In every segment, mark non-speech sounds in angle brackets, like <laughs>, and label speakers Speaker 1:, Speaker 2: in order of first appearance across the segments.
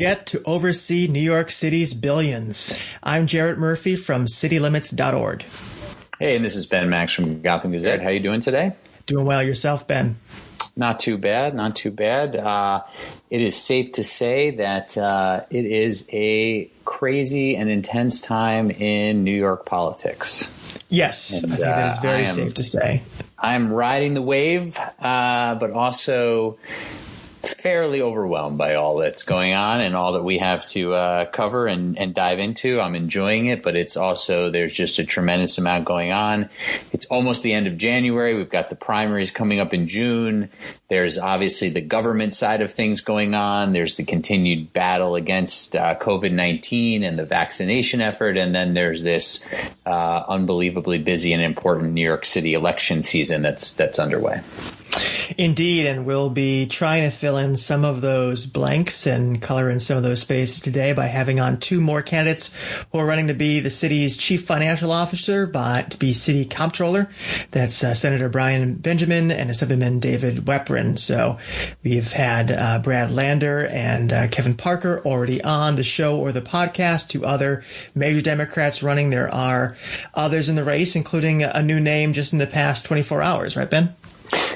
Speaker 1: get to oversee New York City's billions? I'm Jarrett Murphy from citylimits.org.
Speaker 2: Hey, and this is Ben Max from Gotham Gazette. How you doing today?
Speaker 1: Doing well yourself, Ben.
Speaker 2: Not too bad, not too bad. Uh, it is safe to say that uh, it is a crazy and intense time in New York politics.
Speaker 1: Yes, and, I think that is uh, very am, safe to say.
Speaker 2: I'm riding the wave, uh, but also fairly overwhelmed by all that's going on and all that we have to uh, cover and, and, dive into. I'm enjoying it, but it's also there's just a tremendous amount going on. It's almost the end of January. We've got the primaries coming up in June. There's obviously the government side of things going on. There's the continued battle against uh, COVID 19 and the vaccination effort. And then there's this uh, unbelievably busy and important New York City election season that's that's underway.
Speaker 1: Indeed, and we'll be trying to fill in some of those blanks and color in some of those spaces today by having on two more candidates who are running to be the city's chief financial officer, by to be city comptroller. That's uh, Senator Brian Benjamin and Assemblyman David Weprin. So we've had uh, Brad Lander and uh, Kevin Parker already on the show or the podcast. Two other major Democrats running. There are others in the race, including a new name just in the past 24 hours, right, Ben?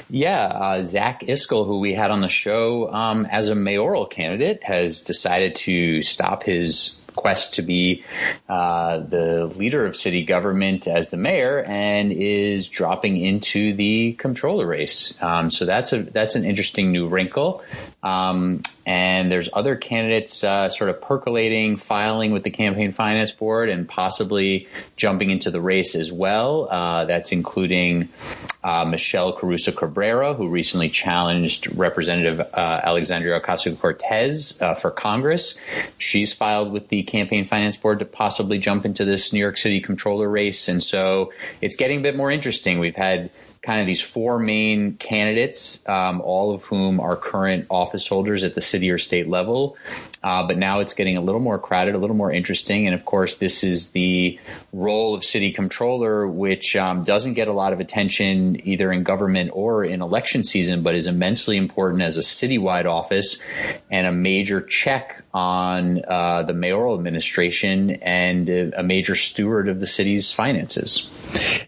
Speaker 2: Yeah, uh, Zach Iscol, who we had on the show um, as a mayoral candidate, has decided to stop his quest to be uh, the leader of city government as the mayor and is dropping into the controller race. Um, so that's a that's an interesting new wrinkle. Um, and there's other candidates uh, sort of percolating, filing with the campaign finance board, and possibly jumping into the race as well. Uh, that's including uh, Michelle Caruso Cabrera, who recently challenged Representative uh, Alexandria Ocasio Cortez uh, for Congress. She's filed with the campaign finance board to possibly jump into this New York City controller race. And so it's getting a bit more interesting. We've had kind of these four main candidates, um, all of whom are current office holders at the city or state level. Uh, but now it's getting a little more crowded, a little more interesting. And of course, this is the role of city comptroller, which um, doesn't get a lot of attention either in government or in election season, but is immensely important as a citywide office and a major check on uh, the mayoral administration and a major steward of the city's finances.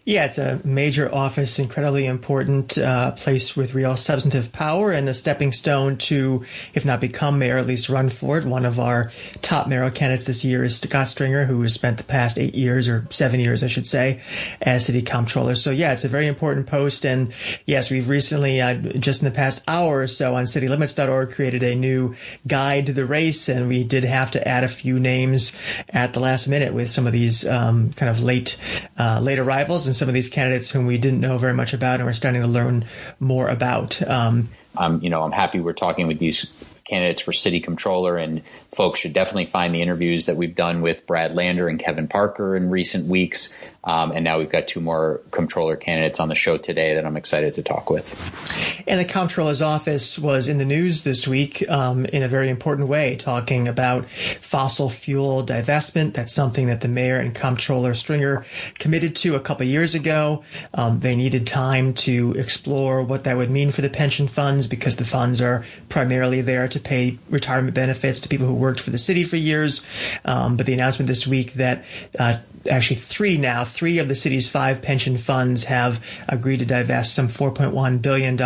Speaker 1: Yeah, it's a major office, incredibly important uh, place with real substantive power, and a stepping stone to, if not become mayor, at least run for it. One of our top mayoral candidates this year is Scott Stringer, who has spent the past eight years, or seven years, I should say, as city comptroller. So, yeah, it's a very important post. And yes, we've recently, uh, just in the past hour or so, on citylimits.org, created a new guide to the race, and we did have to add a few names at the last minute with some of these um, kind of late, uh, late arrivals and some of these candidates whom we didn't know very much about and we're starting to learn more about.
Speaker 2: Um, um, you know, I'm happy we're talking with these candidates for city controller, and folks should definitely find the interviews that we've done with Brad Lander and Kevin Parker in recent weeks. Um, and now we've got two more comptroller candidates on the show today that I'm excited to talk with.
Speaker 1: And the comptroller's office was in the news this week um, in a very important way, talking about fossil fuel divestment. That's something that the mayor and comptroller Stringer committed to a couple years ago. Um, they needed time to explore what that would mean for the pension funds because the funds are primarily there to pay retirement benefits to people who worked for the city for years. Um, but the announcement this week that uh, actually three now, three of the city's five pension funds have agreed to divest some $4.1 billion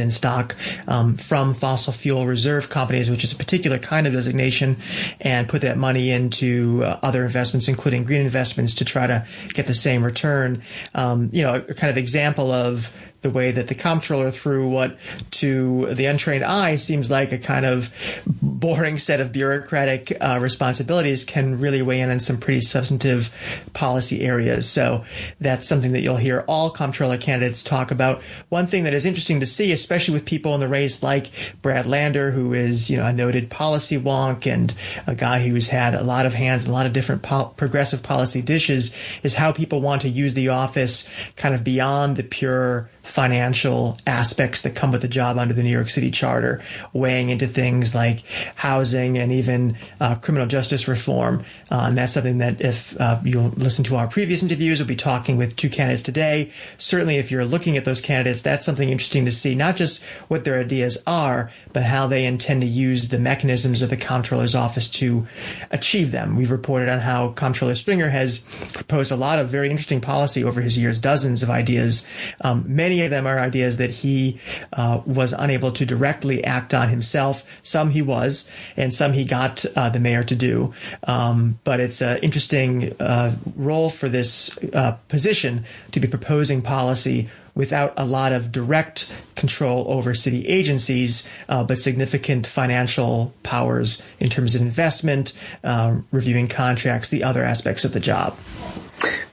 Speaker 1: in stock um, from fossil fuel reserve companies, which is a particular kind of designation, and put that money into uh, other investments, including green investments, to try to get the same return. Um, you know, a kind of example of the way that the comptroller through what to the untrained eye seems like a kind of boring set of bureaucratic uh, responsibilities can really weigh in on some pretty substantive policy areas. So that's something that you'll hear all comptroller candidates talk about. One thing that is interesting to see, especially with people in the race like Brad Lander, who is, you know, a noted policy wonk and a guy who's had a lot of hands in a lot of different po- progressive policy dishes, is how people want to use the office kind of beyond the pure financial aspects that come with the job under the New York City Charter, weighing into things like housing and even uh, criminal justice reform. Uh, and that's something that if uh, you'll listen to our previous interviews, we'll be talking with two candidates today. Certainly, if you're looking at those candidates, that's something interesting to see, not just what their ideas are, but how they intend to use the mechanisms of the comptroller's office to achieve them. We've reported on how Comptroller Stringer has proposed a lot of very interesting policy over his years, dozens of ideas. Um, many of them are ideas that he uh, was unable to directly act on himself. Some he was, and some he got uh, the mayor to do. Um, but it's an interesting uh, role for this uh, position to be proposing policy without a lot of direct control over city agencies, uh, but significant financial powers in terms of investment, um, reviewing contracts, the other aspects of the job.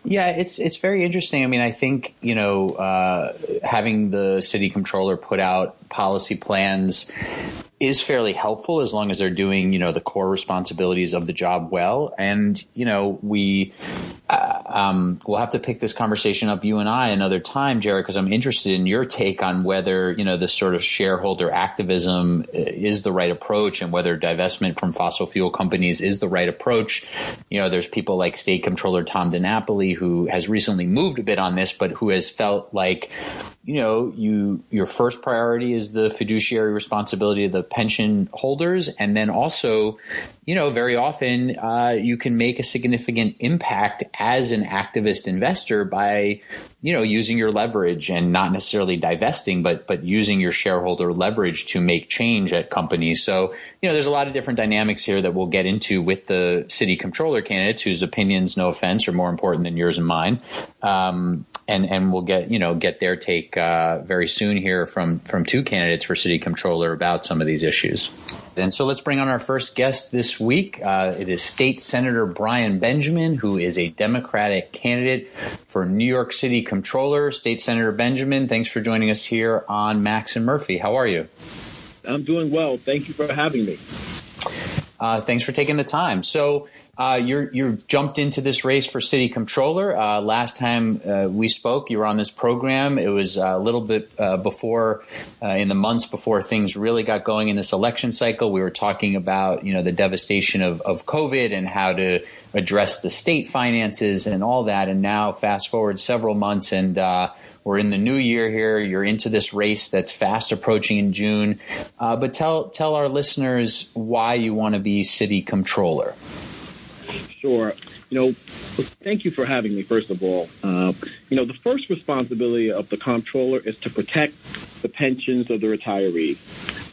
Speaker 2: Yeah, it's it's very interesting. I mean, I think you know uh, having the city controller put out policy plans is fairly helpful as long as they're doing you know the core responsibilities of the job well. And you know we uh, um, we'll have to pick this conversation up you and I another time, Jarrett, because I'm interested in your take on whether you know this sort of shareholder activism uh, is the right approach and whether divestment from fossil fuel companies is the right approach. You know, there's people like State controller Tom DiNapoli who has recently moved a bit on this, but who has felt like you know you your first priority is the fiduciary responsibility of the pension holders, and then also you know, very often uh, you can make a significant impact as an activist investor by, you know, using your leverage and not necessarily divesting, but but using your shareholder leverage to make change at companies. So, you know, there's a lot of different dynamics here that we'll get into with the city controller candidates, whose opinions, no offense, are more important than yours and mine. Um, and and we'll get you know get their take uh, very soon here from from two candidates for city controller about some of these issues. And so let's bring on our first guest this week. Uh, it is State Senator Brian Benjamin, who is a Democratic candidate for New York City Comptroller. State Senator Benjamin, thanks for joining us here on Max and Murphy. How are you?
Speaker 3: I'm doing well. Thank you for having me.
Speaker 2: Uh, thanks for taking the time. So, uh, you're you jumped into this race for city controller. Uh, last time uh, we spoke, you were on this program. It was a little bit uh, before, uh, in the months before things really got going in this election cycle. We were talking about you know the devastation of, of COVID and how to address the state finances and all that. And now, fast forward several months, and uh, we're in the new year here. You're into this race that's fast approaching in June. but tell tell our listeners why you want to be city comptroller.
Speaker 3: Sure. You know, thank you for having me, first of all. Uh, you know, the first responsibility of the comptroller is to protect the pensions of the retirees.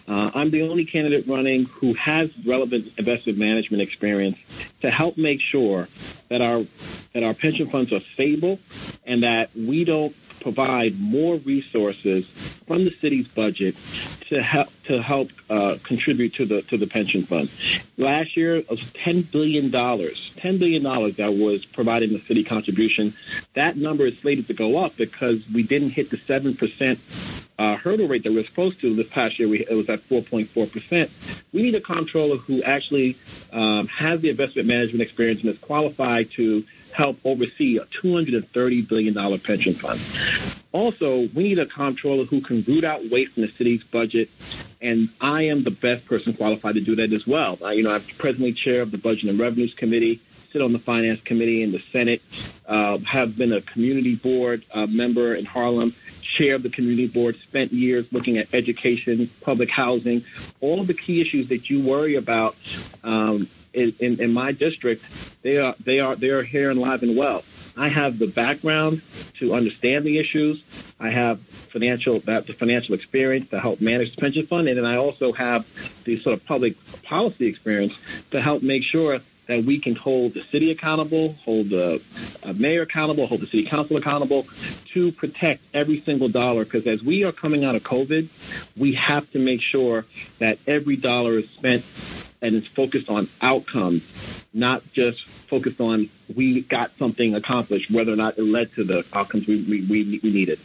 Speaker 3: Uh, I'm the only candidate running who has relevant investment management experience to help make sure that our that our pension funds are stable and that we don't provide more resources from the city's budget to help to help uh, contribute to the to the pension fund. Last year it was ten billion dollars, ten billion dollars that was provided in the city contribution. That number is slated to go up because we didn't hit the seven percent uh, hurdle rate that we were supposed to this past year. We, it was at 4.4 percent. We need a comptroller who actually um, has the investment management experience and is qualified to help oversee a $230 billion pension fund. Also, we need a comptroller who can root out waste in the city's budget, and I am the best person qualified to do that as well. I, you know, I'm presently chair of the Budget and Revenues Committee, sit on the Finance Committee in the Senate, uh, have been a community board uh, member in Harlem, chair of the community board, spent years looking at education, public housing, all the key issues that you worry about um, in, in, in my district, they are they are they are here and live and well. I have the background to understand the issues. I have financial that the financial experience to help manage the pension fund, and then I also have the sort of public policy experience to help make sure that we can hold the city accountable, hold the uh, mayor accountable, hold the city council accountable to protect every single dollar. Because as we are coming out of COVID, we have to make sure that every dollar is spent and is focused on outcomes, not just focused on we got something accomplished, whether or not it led to the outcomes we, we, we, we needed.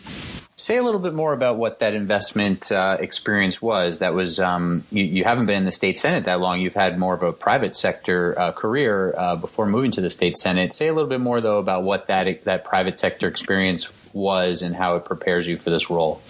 Speaker 2: Say a little bit more about what that investment uh, experience was. That was um, you, you, haven't been in the state senate that long. You've had more of a private sector uh, career uh, before moving to the state senate. Say a little bit more though about what that that private sector experience was and how it prepares you for this role?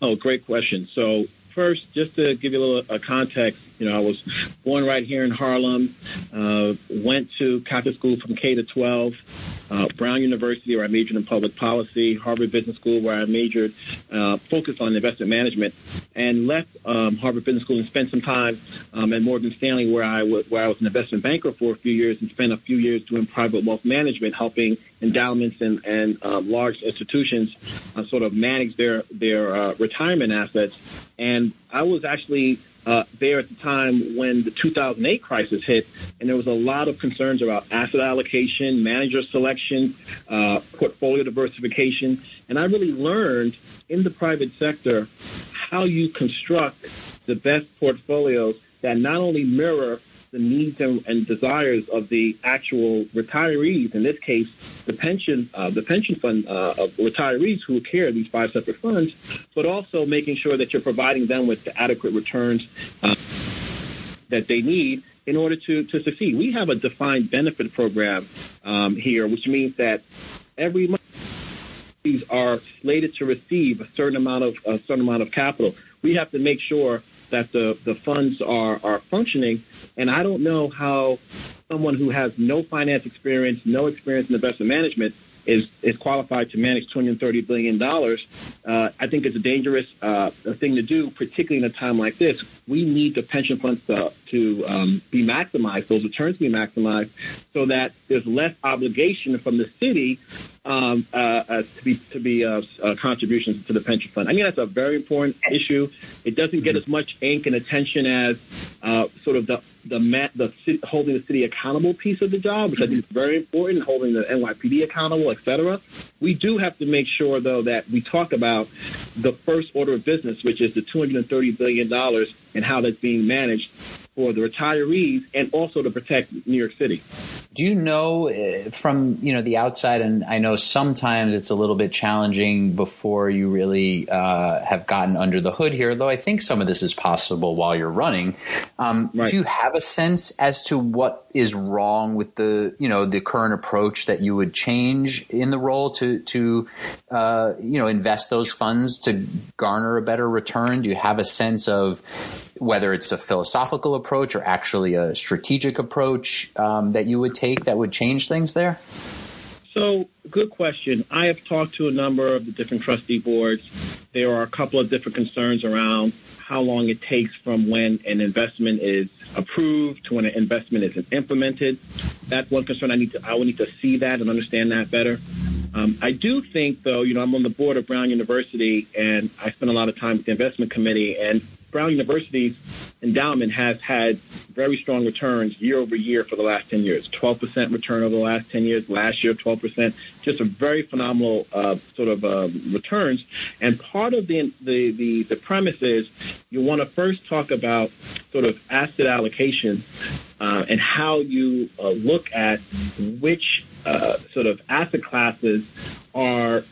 Speaker 3: Oh, great question. So first, just to give you a little context, you know, I was born right here in Harlem, uh, went to Catholic school from K to 12, uh, Brown University, where I majored in public policy, Harvard Business School, where I majored, uh, focused on investment management, and left um, Harvard Business School and spent some time um, at Morgan Stanley, where I w- where I was an investment banker for a few years, and spent a few years doing private wealth management, helping endowments and, and uh, large institutions uh, sort of manage their their uh, retirement assets. And I was actually uh, there at the time when the 2008 crisis hit, and there was a lot of concerns about asset allocation, manager selection, uh, portfolio diversification, and I really learned in the private sector how you construct the best portfolios that not only mirror the needs and, and, desires of the actual retirees. In this case, the pension, uh, the pension fund uh, of retirees who care these five separate funds, but also making sure that you're providing them with the adequate returns uh, that they need in order to, to succeed. We have a defined benefit program um, here, which means that every month these are slated to receive a certain amount of a certain amount of capital. We have to make sure that the, the funds are, are functioning. And I don't know how someone who has no finance experience, no experience in investment management, is is qualified to manage 230 billion dollars. Uh, I think it's a dangerous uh, thing to do, particularly in a time like this. We need the pension funds to, to um, be maximized, those returns to be maximized, so that there's less obligation from the city um, uh, uh to be to be uh, uh, contributions to the pension fund. I mean that's a very important issue. It doesn't get mm-hmm. as much ink and attention as sort of the the, ma- the holding the city accountable piece of the job, which I think is very important, holding the NYPD accountable, et cetera. We do have to make sure, though, that we talk about the first order of business, which is the $230 billion and how that's being managed for the retirees and also to protect New York City.
Speaker 2: Do you know uh, from you know the outside, and I know sometimes it's a little bit challenging before you really uh, have gotten under the hood here. Though I think some of this is possible while you're running. Um, right. Do you have a sense as to what is wrong with the you know the current approach that you would change in the role to to uh, you know invest those funds to garner a better return? Do you have a sense of whether it's a philosophical approach or actually a strategic approach um, that you would take that would change things there?
Speaker 3: So, good question. I have talked to a number of the different trustee boards. There are a couple of different concerns around how long it takes from when an investment is approved to when an investment is implemented. That's one concern. I need to I will need to see that and understand that better. Um, I do think, though, you know, I'm on the board of Brown University, and I spend a lot of time with the investment committee, and Brown University's endowment has had very strong returns year over year for the last 10 years. 12% return over the last 10 years. Last year, 12%. Just a very phenomenal uh, sort of uh, returns. And part of the, the, the, the premise is you want to first talk about sort of asset allocation uh, and how you uh, look at which uh, sort of asset classes are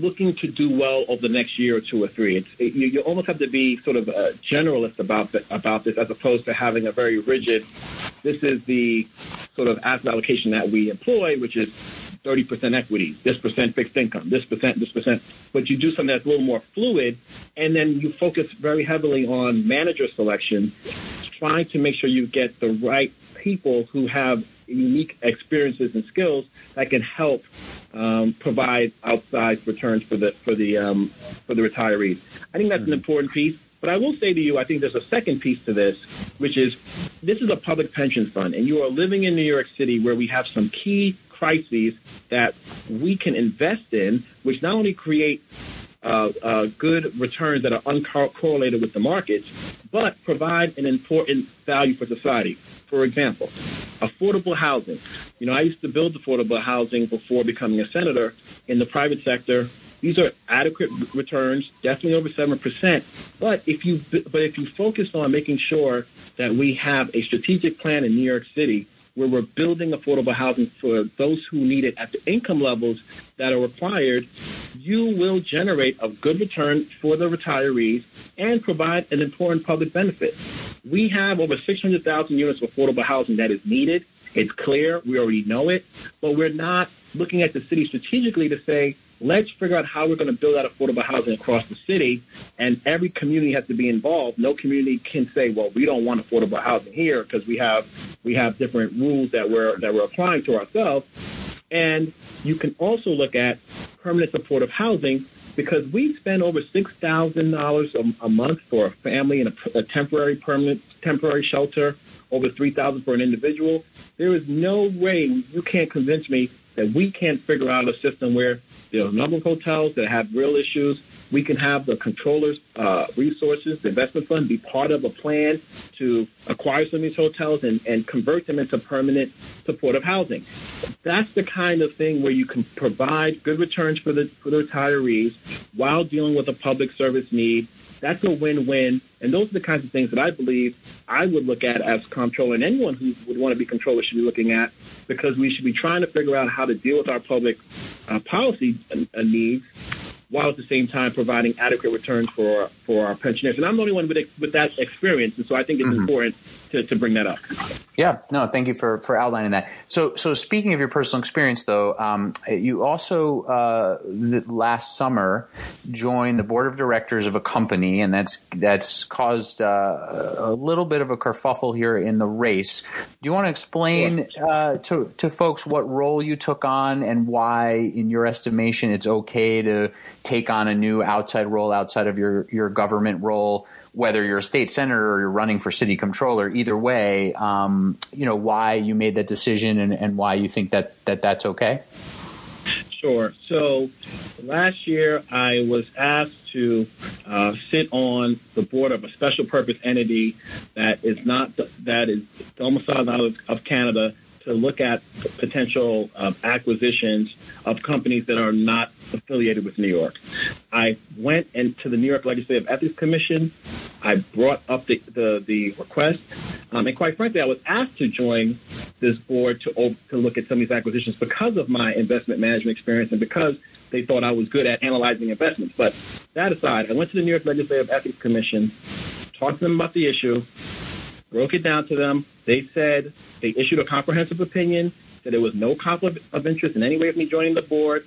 Speaker 3: looking to do well over the next year or two or three. It, you, you, almost have to be sort of a generalist about the, about this, as opposed to having a very rigid. This is the sort of asset allocation that we employ, which is 30% equity, this percent fixed income, this percent, this percent. But you do something that's a little more fluid, and then you focus very heavily on manager selection, trying to make sure you get the right people who have unique experiences and skills that can help um, provide outsized returns for the for the um, for the retirees. I think that's an mm-hmm. important piece. But I will say to you, I think there's a second piece to this, which is this is a public pension fund, and you are living in New York City where we have some key crises that we can invest in, which not only create uh, uh, good returns that are uncorrelated with the markets, but provide an important value for society. For example, affordable housing. You know, I used to build affordable housing before becoming a senator in the private sector. These are adequate returns, definitely over seven percent. But if you but if you focus on making sure that we have a strategic plan in New York City where we're building affordable housing for those who need it at the income levels that are required, you will generate a good return for the retirees and provide an important public benefit. We have over 600,000 units of affordable housing that is needed. It's clear. We already know it. But we're not looking at the city strategically to say, let's figure out how we're going to build out affordable housing across the city. And every community has to be involved. No community can say, well, we don't want affordable housing here because we have we have different rules that we're that we're applying to ourselves. And you can also look at permanent supportive housing because we spend over six thousand dollars a month for a family in a, a temporary permanent temporary shelter, over three thousand for an individual. There is no way you can't convince me that we can't figure out a system where there are a number of hotels that have real issues. We can have the controllers' uh, resources, the investment fund, be part of a plan to acquire some of these hotels and, and convert them into permanent supportive housing. That's the kind of thing where you can provide good returns for the for the retirees while dealing with a public service need that's a win-win. And those are the kinds of things that I believe I would look at as comptroller and anyone who would want to be controller should be looking at because we should be trying to figure out how to deal with our public uh, policy uh, needs while at the same time providing adequate returns for for our pensioners. And I'm the only one with, with that experience, and so I think it's mm-hmm. important to, to bring that up.
Speaker 2: Yeah, no, thank you for, for outlining that. So, so speaking of your personal experience, though, um, you also uh, last summer joined the board of directors of a company, and that's that's caused uh, a little bit of a kerfuffle here in the race. Do you want to explain uh, to to folks what role you took on and why, in your estimation, it's okay to take on a new outside role outside of your your government role? Whether you're a state senator or you're running for city controller, either way, um, you know, why you made that decision and, and why you think that, that that's okay?
Speaker 3: Sure. So last year I was asked to uh, sit on the board of a special purpose entity that is not that is domiciled out of, of Canada to look at potential uh, acquisitions of companies that are not affiliated with New York. I went into the New York Legislative Ethics Commission. I brought up the, the, the request. Um, and quite frankly, I was asked to join this board to, to look at some of these acquisitions because of my investment management experience and because they thought I was good at analyzing investments. But that aside, I went to the New York Legislative Ethics Commission, talked to them about the issue, broke it down to them. They said they issued a comprehensive opinion that there was no conflict of interest in any way of me joining the board,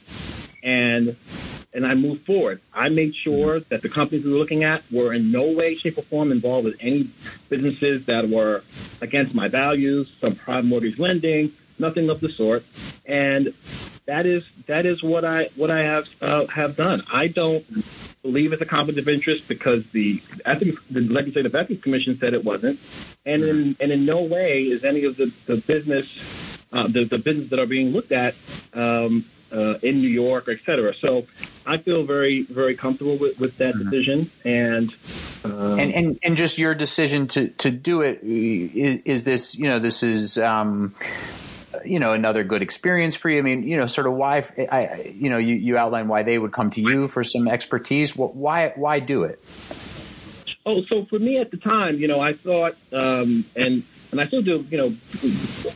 Speaker 3: and and I moved forward. I made sure that the companies we were looking at were in no way, shape, or form involved with any businesses that were against my values, some private mortgage lending, nothing of the sort, and that is that is what I what I have uh, have done. I don't believe it's a conflict of interest because the ethics, the Legislative Ethics Commission said it wasn't, and in and in no way is any of the the business uh, the the business that are being looked at um, uh, in New York, et cetera. So I feel very very comfortable with, with that mm-hmm. decision and.
Speaker 2: Um, and, and and just your decision to to do it is, is this you know this is um, you know another good experience for you? I mean, you know, sort of why I you know you you outline why they would come to you for some expertise. Why why do it?
Speaker 3: Oh, so for me at the time, you know, I thought um, and and I still do, you know,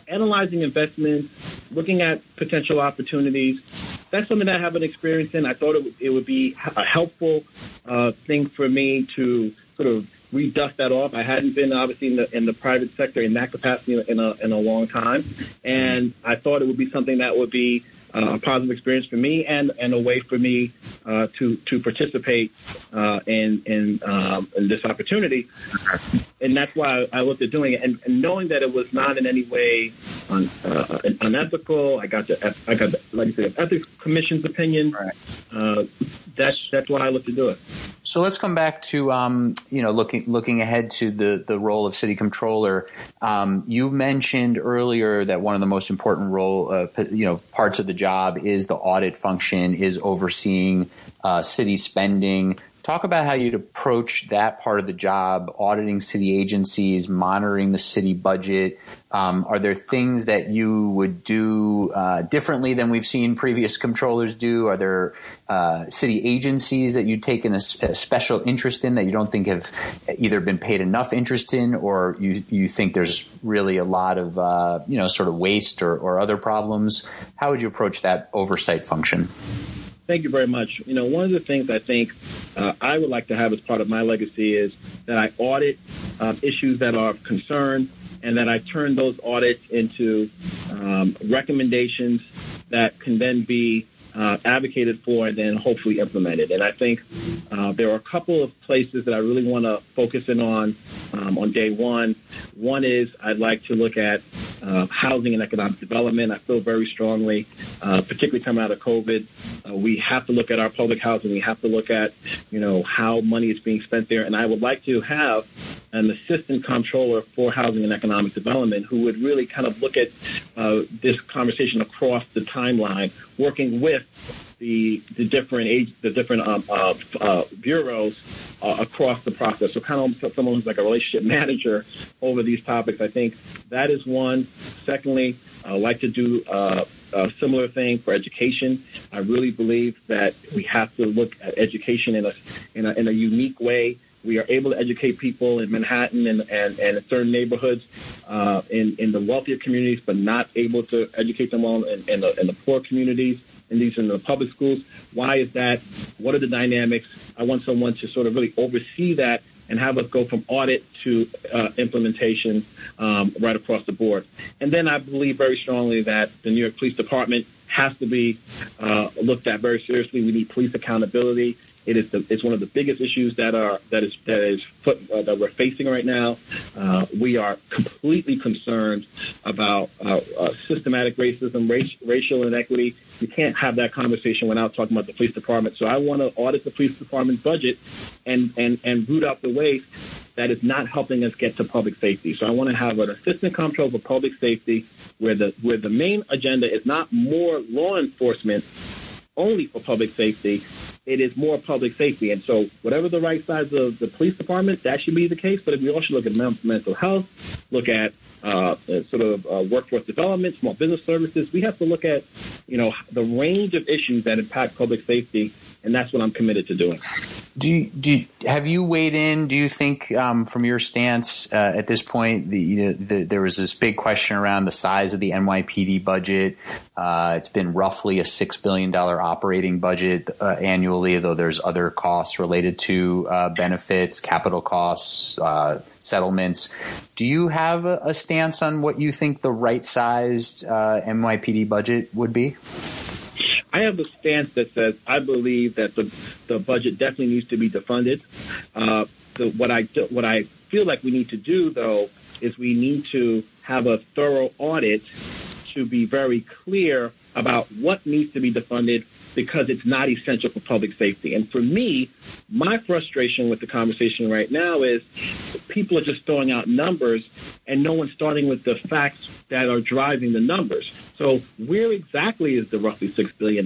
Speaker 3: analyzing investments, looking at potential opportunities. That's something that I have an experience in. I thought it, it would be a helpful uh, thing for me to sort of we dust that off. I hadn't been obviously in the in the private sector in that capacity in a in a long time, and I thought it would be something that would be a positive experience for me and, and a way for me uh, to to participate uh, in in, um, in this opportunity, and that's why I looked at doing it. And, and knowing that it was not in any way un, uh, unethical, I got the I got the legislative ethics commission's opinion. Right. That's that's why I look to do it.
Speaker 2: So let's come back to um, you know looking looking ahead to the the role of city controller. Um, you mentioned earlier that one of the most important role uh, you know parts of the job is the audit function, is overseeing uh, city spending. Talk about how you'd approach that part of the job, auditing city agencies, monitoring the city budget. Um, are there things that you would do uh, differently than we've seen previous controllers do? Are there uh, city agencies that you've taken a, a, special interest in that you don't think have either been paid enough interest in, or you, you think there's really a lot of uh, you know sort of waste or, or other problems? How would you approach that oversight function?
Speaker 3: Thank you very much. You know, one of the things I think uh, I would like to have as part of my legacy is that I audit uh, issues that are of concern and that I turn those audits into um, recommendations that can then be uh, advocated for and then hopefully implemented. And I think uh, there are a couple of places that I really want to focus in on um, on day one. One is I'd like to look at uh, housing and economic development. I feel very strongly, uh, particularly coming out of COVID, uh, we have to look at our public housing. We have to look at, you know, how money is being spent there. And I would like to have an assistant comptroller for housing and economic development who would really kind of look at uh, this conversation across the timeline, working with the the different age, the different um, uh, uh, bureaus uh, across the process. So kind of someone who's like a relationship <laughs> manager over these topics. I think that is one. Secondly, I like to do uh, a similar thing for education. I really believe that we have to look at education in a in a, in a unique way we are able to educate people in Manhattan and, and, and in certain neighborhoods uh, in, in the wealthier communities, but not able to educate them well in, in, the, in the poor communities and these in the public schools. Why is that? What are the dynamics? I want someone to sort of really oversee that and have us go from audit to uh, implementation um, right across the board. And then I believe very strongly that the New York Police Department has to be uh, looked at very seriously. We need police accountability. It is the, it's one of the biggest issues that are that is that is foot, uh, that we're facing right now. Uh, we are completely concerned about uh, uh, systematic racism, race, racial inequity. You can't have that conversation without talking about the police department. So I want to audit the police department budget and and and root out the waste that is not helping us get to public safety. So I want to have an assistant comptroller for public safety where the where the main agenda is not more law enforcement only for public safety, it is more public safety. And so, whatever the right size of the police department, that should be the case. But we also look at mental health, look at uh, sort of uh, workforce development, small business services, we have to look at, you know, the range of issues that impact public safety, and that's what I'm committed to doing.
Speaker 2: Do you, do you, have you weighed in? Do you think, um, from your stance uh, at this point, the, you know, the, there was this big question around the size of the NYPD budget. Uh, it's been roughly a six billion dollar operating budget uh, annually, though there's other costs related to uh, benefits, capital costs, uh, settlements. Do you have a, a, stance on what you think the right sized uh, NYPD budget would be?
Speaker 3: I have a stance that says I believe that the the budget definitely needs to be defunded. Uh, the, what I what I feel like we need to do though is we need to have a thorough audit to be very clear about what needs to be defunded because it's not essential for public safety. And for me, my frustration with the conversation right now is people are just throwing out numbers and no one's starting with the facts that are driving the numbers. So where exactly is the roughly $6 billion?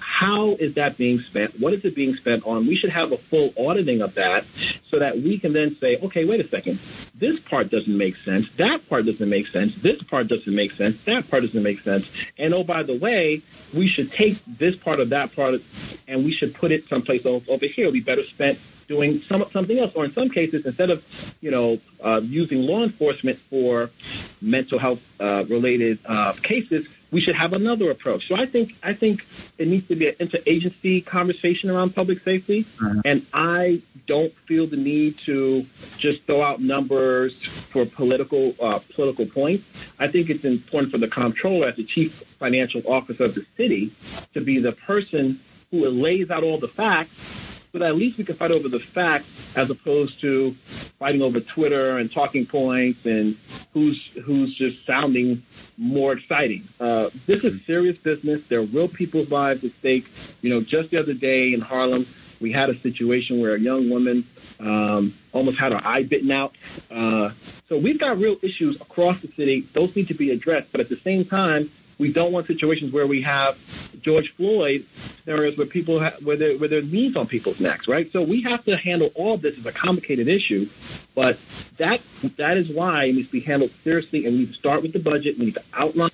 Speaker 3: How is that being spent? What is it being spent on? We should have a full auditing of that so that we can then say, okay, wait a second. This part doesn't make sense. That part doesn't make sense. This part doesn't make sense. That part doesn't make sense. And oh, by the way, we should take this part of that part and we should put it someplace else over here. It'll be better spent doing some, something else, or in some cases, instead of you know uh, using law enforcement for mental health uh, related uh, cases, we should have another approach. So I think I think it needs to be an interagency conversation around public safety, mm-hmm. and I don't feel the need to just throw out numbers for political uh, political points. I think it's important for the comptroller, as the chief financial officer of the city, to be the person who lays out all the facts so that at least we can fight over the facts as opposed to fighting over Twitter and talking points and who's who's just sounding more exciting. Uh, this is serious business. There are real people's lives at stake. You know, just the other day in Harlem, we had a situation where a young woman um, almost had her eye bitten out. Uh, so we've got real issues across the city. Those need to be addressed. But at the same time, we don't want situations where we have George Floyd scenarios where people have, where there where there are knees on people's necks, right? So we have to handle all of this as a complicated issue, but that that is why it needs to be handled seriously, and we need to start with the budget. We need to outline,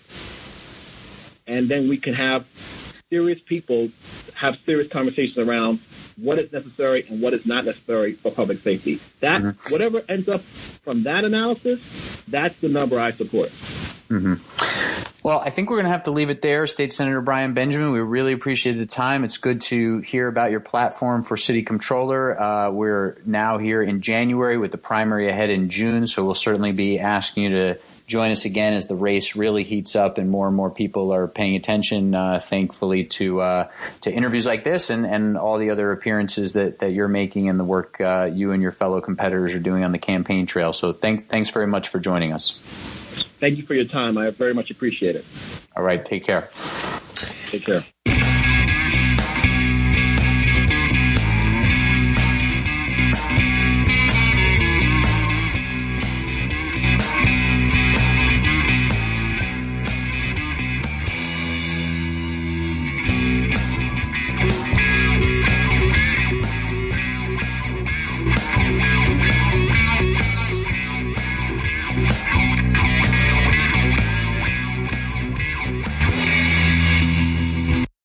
Speaker 3: and then we can have serious people have serious conversations around what is necessary and what is not necessary for public safety. That mm-hmm. whatever ends up from that analysis, that's the number I support.
Speaker 2: Mm-hmm. Well, I think we're going to have to leave it there. State Senator Brian Benjamin, we really appreciate the time. It's good to hear about your platform for city controller. Uh, we're now here in January with the primary ahead in June, so we'll certainly be asking you to join us again as the race really heats up and more and more people are paying attention. Uh, thankfully to uh, to interviews like this and, and all the other appearances that, that you're making and the work uh, you and your fellow competitors are doing on the campaign trail. So thank, thanks very much for joining us.
Speaker 3: Thank you for your time. I very much appreciate it.
Speaker 2: All right. Take care.
Speaker 3: Take care.